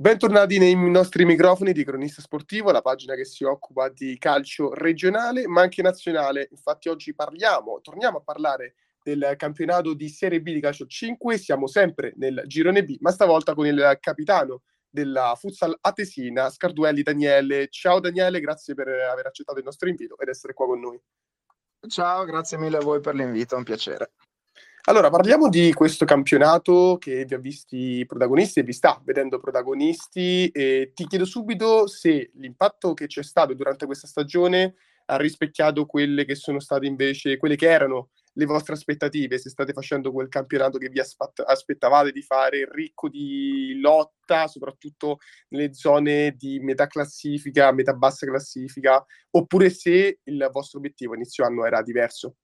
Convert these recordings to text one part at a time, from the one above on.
Bentornati nei nostri microfoni di Cronista Sportivo, la pagina che si occupa di calcio regionale ma anche nazionale. Infatti oggi parliamo, torniamo a parlare del campionato di Serie B di calcio 5, siamo sempre nel girone B, ma stavolta con il capitano della Futsal Atesina, Scarduelli Daniele. Ciao Daniele, grazie per aver accettato il nostro invito ed essere qua con noi. Ciao, grazie mille a voi per l'invito, è un piacere. Allora, parliamo di questo campionato che vi ha visti protagonisti e vi sta vedendo protagonisti e ti chiedo subito se l'impatto che c'è stato durante questa stagione ha rispecchiato quelle che sono state invece, quelle che erano le vostre aspettative, se state facendo quel campionato che vi aspettavate di fare, ricco di lotta, soprattutto nelle zone di metà classifica, metà bassa classifica, oppure se il vostro obiettivo inizio anno era diverso.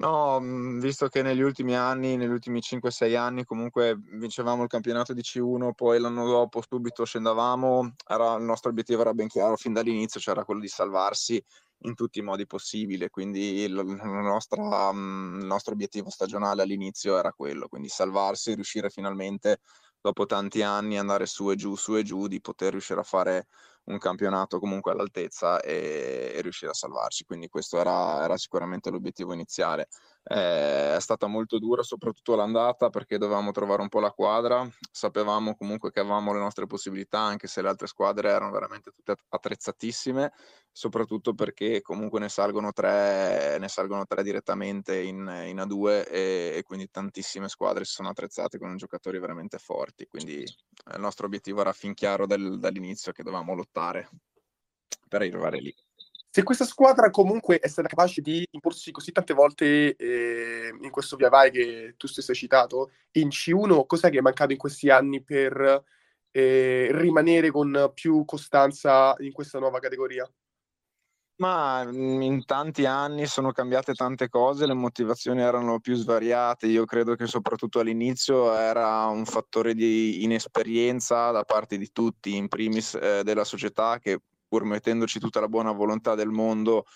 No, mhmm, visto che negli ultimi anni, negli ultimi 5-6 anni comunque vincevamo il campionato di C1, poi l'anno dopo subito scendavamo, era il nostro obiettivo era ben chiaro fin dall'inizio, cioè era quello di salvarsi in tutti i modi possibili, quindi il nostra mhmm, il nostro obiettivo stagionale all'inizio era quello, quindi salvarsi, riuscire finalmente dopo tanti anni andare su e giù, su e giù, di poter riuscire a fare un campionato comunque all'altezza e, e riuscire a salvarci. Quindi questo era, era sicuramente l'obiettivo iniziale. Eh, è stata molto dura, soprattutto l'andata, perché dovevamo trovare un po' la quadra. Sapevamo comunque che avevamo le nostre possibilità, anche se le altre squadre erano veramente tutte attrezzatissime, soprattutto perché comunque ne salgono tre, ne salgono tre direttamente in, in A2 e, e, quindi tantissime squadre si sono attrezzate con giocatori veramente forti. Quindi il nostro obiettivo era fin chiaro del, dall'inizio che dovevamo lottare per arrivare lì. Se questa squadra comunque è stata capace di imporsi così tante volte eh, in questo via vai che tu stesso hai citato, in C1 cos'è che è mancato in questi anni per eh, rimanere con più costanza in questa nuova categoria? Ma mhmm, in tanti anni sono cambiate tante cose, le motivazioni erano più svariate. Io credo che soprattutto all'inizio era un fattore di inesperienza da parte di tutti, in primis eh, della società che pur mettendoci tutta la buona volontà del mondo,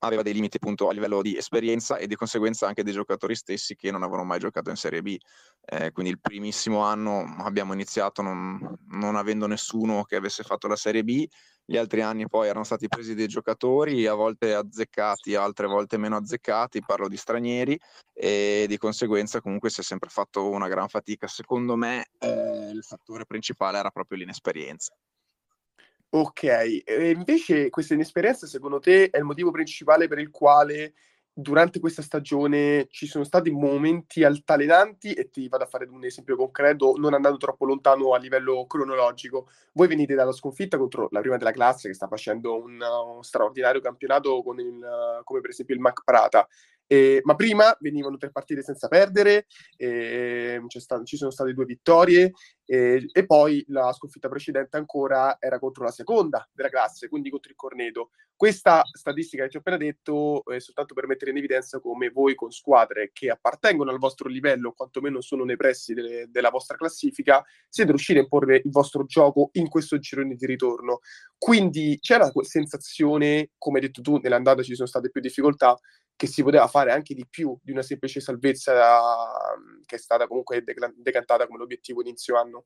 aveva dei limiti appunto a livello di esperienza e di conseguenza anche dei giocatori stessi che non avevano mai giocato in Serie B. Eh, quindi il primissimo anno abbiamo iniziato non, non, avendo nessuno che avesse fatto la Serie B, gli altri anni poi erano stati presi dei giocatori, a volte azzeccati, altre volte meno azzeccati, parlo di stranieri, e di conseguenza comunque si è sempre fatto una gran fatica. Secondo me eh, il fattore principale era proprio l'inesperienza. Ok, e invece questa inesperienza secondo te è il motivo principale per il quale durante questa stagione ci sono stati momenti altalenanti e ti vado a fare un esempio concreto, non andando troppo lontano a livello cronologico. Voi venite dalla sconfitta contro la prima della classe che sta facendo un, un straordinario campionato il, come per esempio il Mac Prata eh, ma prima venivano tre partite senza perdere, eh, sta- ci sono state due vittorie eh, e poi la sconfitta precedente ancora era contro la seconda della classe, quindi contro il Corneto. Questa statistica che ti ho appena detto è soltanto per mettere in evidenza come voi con squadre che appartengono al vostro livello, quantomeno sono nei pressi delle, della vostra classifica, siete riusciti a imporre il vostro gioco in questo girone di ritorno. Quindi c'era la sensazione, come hai detto tu, nell'andata ci sono state più difficoltà, che si poteva fare anche di più di una semplice salvezza mm, che è stata comunque decantata come l'obiettivo inizio anno.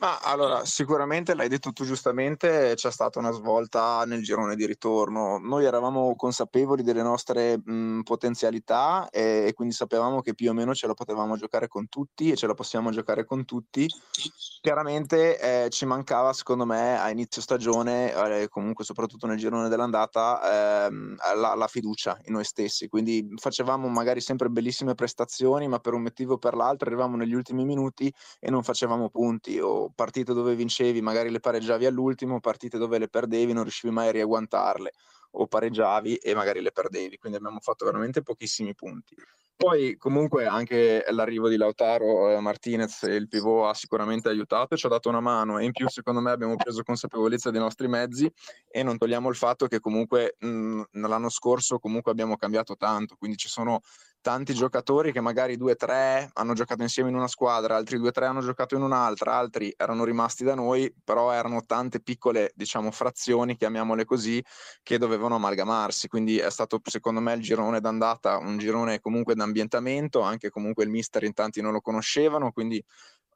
Ma allora, sicuramente l'hai detto tu giustamente, c'è stata una svolta nel girone di ritorno. Noi eravamo consapevoli delle nostre mh, potenzialità e, e, quindi sapevamo che più o meno ce la potevamo giocare con tutti e ce la possiamo giocare con tutti. Chiaramente eh, ci mancava, secondo me, a inizio stagione, eh, comunque soprattutto nel girone dell'andata, ehm, la, la, fiducia in noi stessi. Quindi facevamo magari sempre bellissime prestazioni, ma per un motivo o per l'altro arrivavamo negli ultimi minuti e non facevamo punti o partite dove vincevi magari le pareggiavi all'ultimo, partite dove le perdevi non riuscivi mai a riagguantarle o pareggiavi e magari le perdevi, quindi abbiamo fatto veramente pochissimi punti. Poi comunque anche l'arrivo di Lautaro eh, Martinez e il pivot ha sicuramente aiutato e ci ha dato una mano. E in più secondo me abbiamo preso consapevolezza dei nostri mezzi e non togliamo il fatto che comunque mh, l'anno scorso comunque abbiamo cambiato tanto, quindi ci sono tanti giocatori che magari due o tre hanno giocato insieme in una squadra, altri due o tre hanno giocato in un'altra, altri erano rimasti da noi, però erano tante piccole, diciamo, frazioni, chiamiamole così, che dovevano amalgamarsi. Quindi è stato, secondo me, il girone d'andata, un girone comunque d'ambientamento, anche comunque il mister in tanti non lo conoscevano, quindi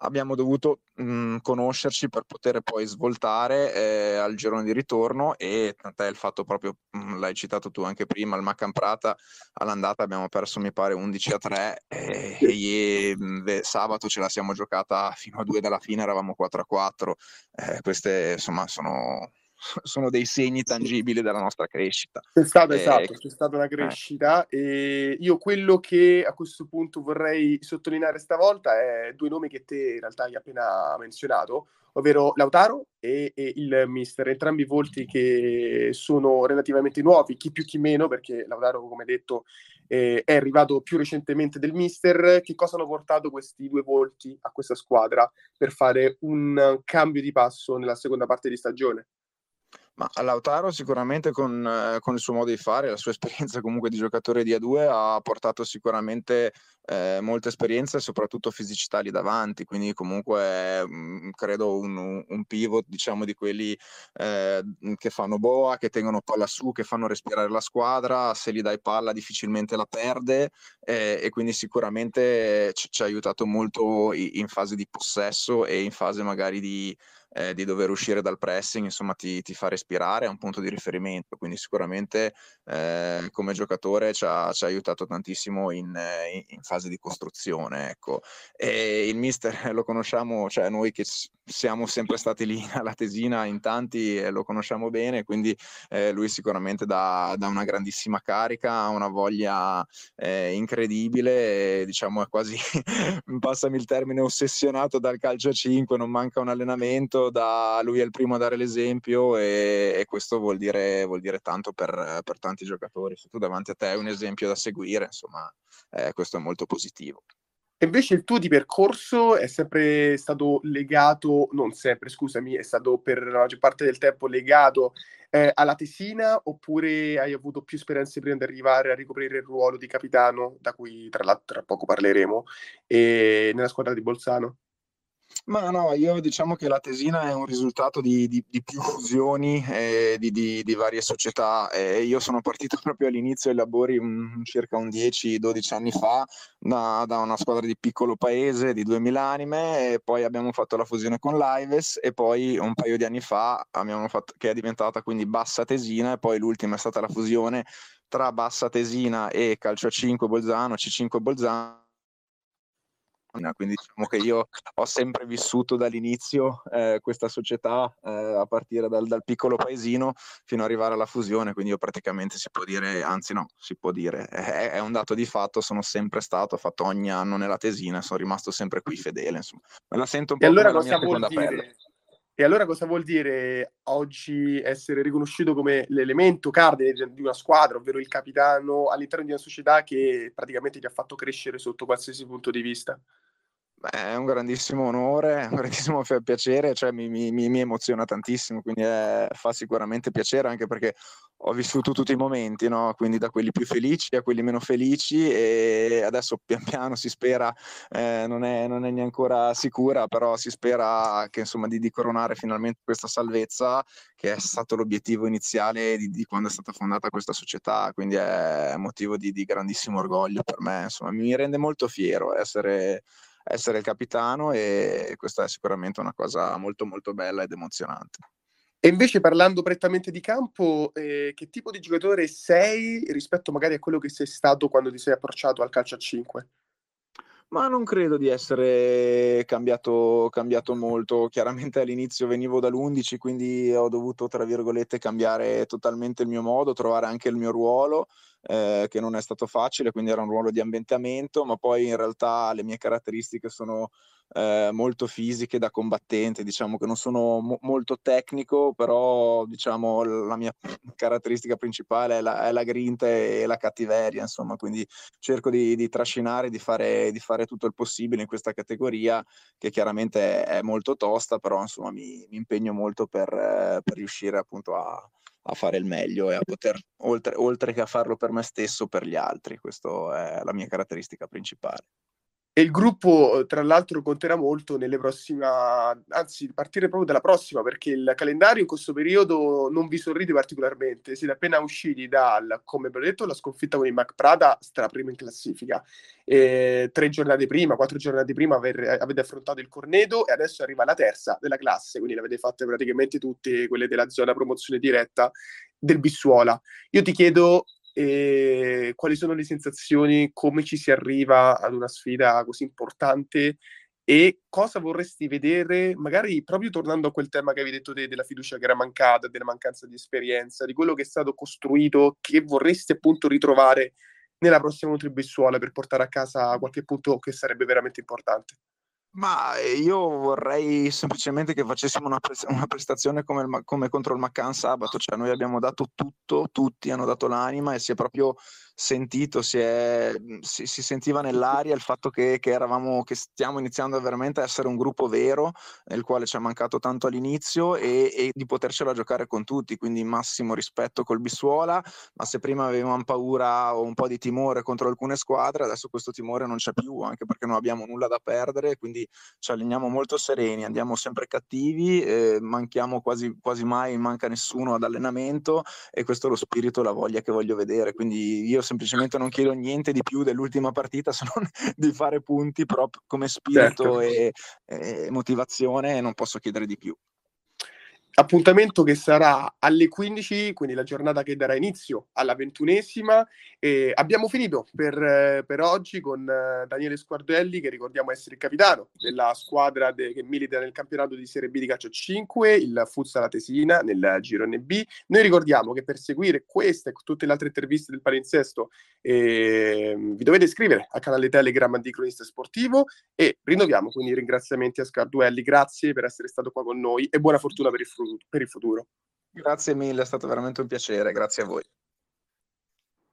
abbiamo dovuto mh, mhmm, conoscerci per poter poi svoltare eh, al girone di ritorno e tant'è il fatto proprio, mh, mhmm, l'hai citato tu anche prima, il Maccan Prata all'andata abbiamo perso mi pare 11 a 3 e, e mh, sabato ce la siamo giocata fino a 2 dalla fine, eravamo 4 a 4. Eh, queste insomma sono sono dei segni tangibili della nostra crescita. C'è stata, eh, esatto, c'è stata una eh. crescita eh. e io quello che a questo punto vorrei sottolineare stavolta è due nomi che te in realtà hai appena menzionato, ovvero Lautaro e, e il mister, entrambi volti che sono relativamente nuovi, chi più chi meno, perché Lautaro, come detto, eh, è arrivato più recentemente del mister. Che cosa hanno portato questi due volti a questa squadra per fare un cambio di passo nella seconda parte di stagione? Ma Lautaro sicuramente con, eh, con, il suo modo di fare, la sua esperienza comunque di giocatore di A2 ha portato sicuramente eh, molta esperienza e soprattutto fisicità lì davanti, quindi comunque mh, mm, credo un, un, pivot diciamo di quelli eh, che fanno boa, che tengono palla su, che fanno respirare la squadra, se gli dai palla difficilmente la perde eh, e quindi sicuramente ci, ci ha aiutato molto in fase di possesso e in fase magari di eh, di dover uscire dal pressing, insomma ti, ti, fa respirare, è un punto di riferimento, quindi sicuramente eh, come giocatore ci ha, ci ha, aiutato tantissimo in, in, in, fase di costruzione. Ecco. E il mister lo conosciamo, cioè noi che siamo sempre stati lì alla Tesina in tanti eh, lo conosciamo bene, quindi eh, lui sicuramente dà, dà, una grandissima carica, ha una voglia eh, incredibile, diciamo è quasi, passami il termine, ossessionato dal calcio a 5, non manca un allenamento, da, lui è il primo a dare l'esempio e, e questo vuol dire, vuol dire tanto per, per, tanti giocatori. Se tu davanti a te hai un esempio da seguire, insomma, eh, questo è molto positivo. E invece il tuo di percorso è sempre stato legato, non sempre, scusami, è stato per la maggior parte del tempo legato eh, alla Tesina oppure hai avuto più esperienze prima di arrivare a ricoprire il ruolo di capitano, da cui tra l'altro tra poco parleremo, nella squadra di Bolzano? Ma no, io diciamo che la tesina è un risultato di, di, di più fusioni eh, di, di, varie società. Eh, io sono partito proprio all'inizio dei lavori un, circa un 10-12 anni fa da, da, una squadra di piccolo paese di 2000 anime e poi abbiamo fatto la fusione con l'Ives e poi un paio di anni fa fatto, che è diventata quindi Bassa Tesina e poi l'ultima è stata la fusione tra Bassa Tesina e Calcio 5 Bolzano, C5 Bolzano quindi diciamo che io ho sempre vissuto dall'inizio eh, questa società eh, a partire dal, dal, piccolo paesino fino ad arrivare alla fusione, quindi io praticamente si può dire, anzi no, si può dire, è, è un dato di fatto, sono sempre stato, ho fatto ogni anno nella tesina, sono rimasto sempre qui fedele, insomma. Me la sento un po' e allora cosa vuol dire? Pelle. E allora cosa vuol dire oggi essere riconosciuto come l'elemento cardine di una squadra, ovvero il capitano all'interno di una società che praticamente ti ha fatto crescere sotto qualsiasi punto di vista? Beh, è un grandissimo onore, un grandissimo piacere, cioè mi, mi, mi emoziona tantissimo, quindi è, fa sicuramente piacere anche perché ho vissuto tutti i momenti, no? quindi da quelli più felici a quelli meno felici e adesso pian piano si spera, eh, non, è, non, è, neanche ancora sicura, però si spera che, insomma, di, di, coronare finalmente questa salvezza che è stato l'obiettivo iniziale di, di, quando è stata fondata questa società, quindi è motivo di, di grandissimo orgoglio per me, insomma, mi rende molto fiero essere essere il capitano e questa è sicuramente una cosa molto molto bella ed emozionante. E invece parlando prettamente di campo, eh, che tipo di giocatore sei rispetto magari a quello che sei stato quando ti sei approcciato al calcio a 5? Ma non credo di essere cambiato, cambiato molto. Chiaramente all'inizio venivo dall'11, quindi ho dovuto, tra virgolette, cambiare totalmente il mio modo, trovare anche il mio ruolo eh, che non è stato facile, quindi era un ruolo di ambientamento, ma poi in realtà le mie caratteristiche sono eh, molto fisiche da combattente, diciamo che non sono mo- molto tecnico, però diciamo la mia caratteristica principale è la, è la grinta e la cattiveria, insomma, quindi cerco di, di trascinare, di fare, di fare, tutto il possibile in questa categoria che chiaramente è, molto tosta, però insomma mi, mi impegno molto per, per riuscire appunto a a fare il meglio e a poter, oltre, oltre che a farlo per me stesso, per gli altri. Questa è la mia caratteristica principale. E il gruppo, tra l'altro, conterà molto nelle prossime, anzi, partire proprio dalla prossima, perché il calendario in questo periodo non vi sorride particolarmente. Siete appena usciti dal, come abbiamo detto, la sconfitta con il Mac Prada, stra prima in classifica. E tre giornate prima, quattro giornate prima aver, avete affrontato il Corneto e adesso arriva la terza della classe, quindi le avete fatte praticamente tutte quelle della zona promozione diretta del Bissuola. Io ti chiedo e quali sono le sensazioni, come ci si arriva ad una sfida così importante? E cosa vorresti vedere, magari proprio tornando a quel tema che avevi detto te della fiducia che era mancata, della mancanza di esperienza, di quello che è stato costruito, che vorresti appunto ritrovare nella prossima Nutribissuola per portare a casa qualche punto che sarebbe veramente importante. Ma io vorrei semplicemente che facessimo una, pre- una prestazione come, il, come, contro il Maccan sabato, cioè noi abbiamo dato tutto, tutti hanno dato l'anima e si è proprio sentito, si, è, si, si sentiva nell'aria il fatto che, che, eravamo, che stiamo iniziando veramente a essere un gruppo vero, nel quale ci è mancato tanto all'inizio e, e di potercela giocare con tutti, quindi massimo rispetto col Bissuola, ma se prima avevamo paura o un po' di timore contro alcune squadre, adesso questo timore non c'è più, anche perché non abbiamo nulla da perdere, quindi ci alleniamo molto sereni, andiamo sempre cattivi, eh, manchiamo quasi, quasi mai, manca nessuno ad allenamento e questo è lo spirito, la voglia che voglio vedere, quindi io semplicemente non chiedo niente di più dell'ultima partita se non di fare punti proprio come spirito certo. e, e motivazione non posso chiedere di più. Appuntamento che sarà alle 15, quindi la giornata che darà inizio alla ventunesima. E abbiamo finito per, per oggi con eh, Daniele Squardelli, che ricordiamo essere il capitano della squadra de, che milita nel campionato di Serie B di calcio 5, il Futsal Tesina nel girone B. Noi ricordiamo che per seguire queste e tutte le altre interviste del palinsesto eh, vi dovete iscrivere al canale Telegram di Cronista Sportivo e rinnoviamo quindi i ringraziamenti a Scarduelli. Grazie per essere stato qua con noi e buona fortuna per il futuro per il futuro. Grazie mille, è stato veramente un piacere, grazie a voi.